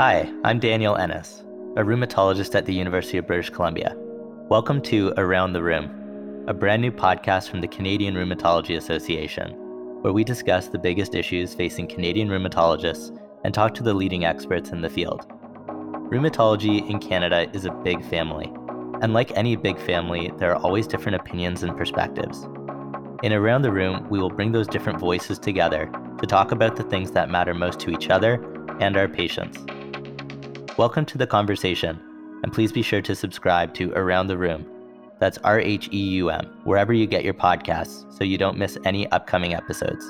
Hi, I'm Daniel Ennis, a rheumatologist at the University of British Columbia. Welcome to Around the Rheum, a brand new podcast from the Canadian Rheumatology Association, where we discuss the biggest issues facing Canadian rheumatologists and talk to the leading experts in the field. Rheumatology in Canada is a big family, and like any big family, there are always different opinions and perspectives. In Around the Rheum, we will bring those different voices together to talk about the things that matter most to each other and our patients. Welcome to the conversation, and please be sure to subscribe to Around the Rheum. That's R H E U M, wherever you get your podcasts, so you don't miss any upcoming episodes.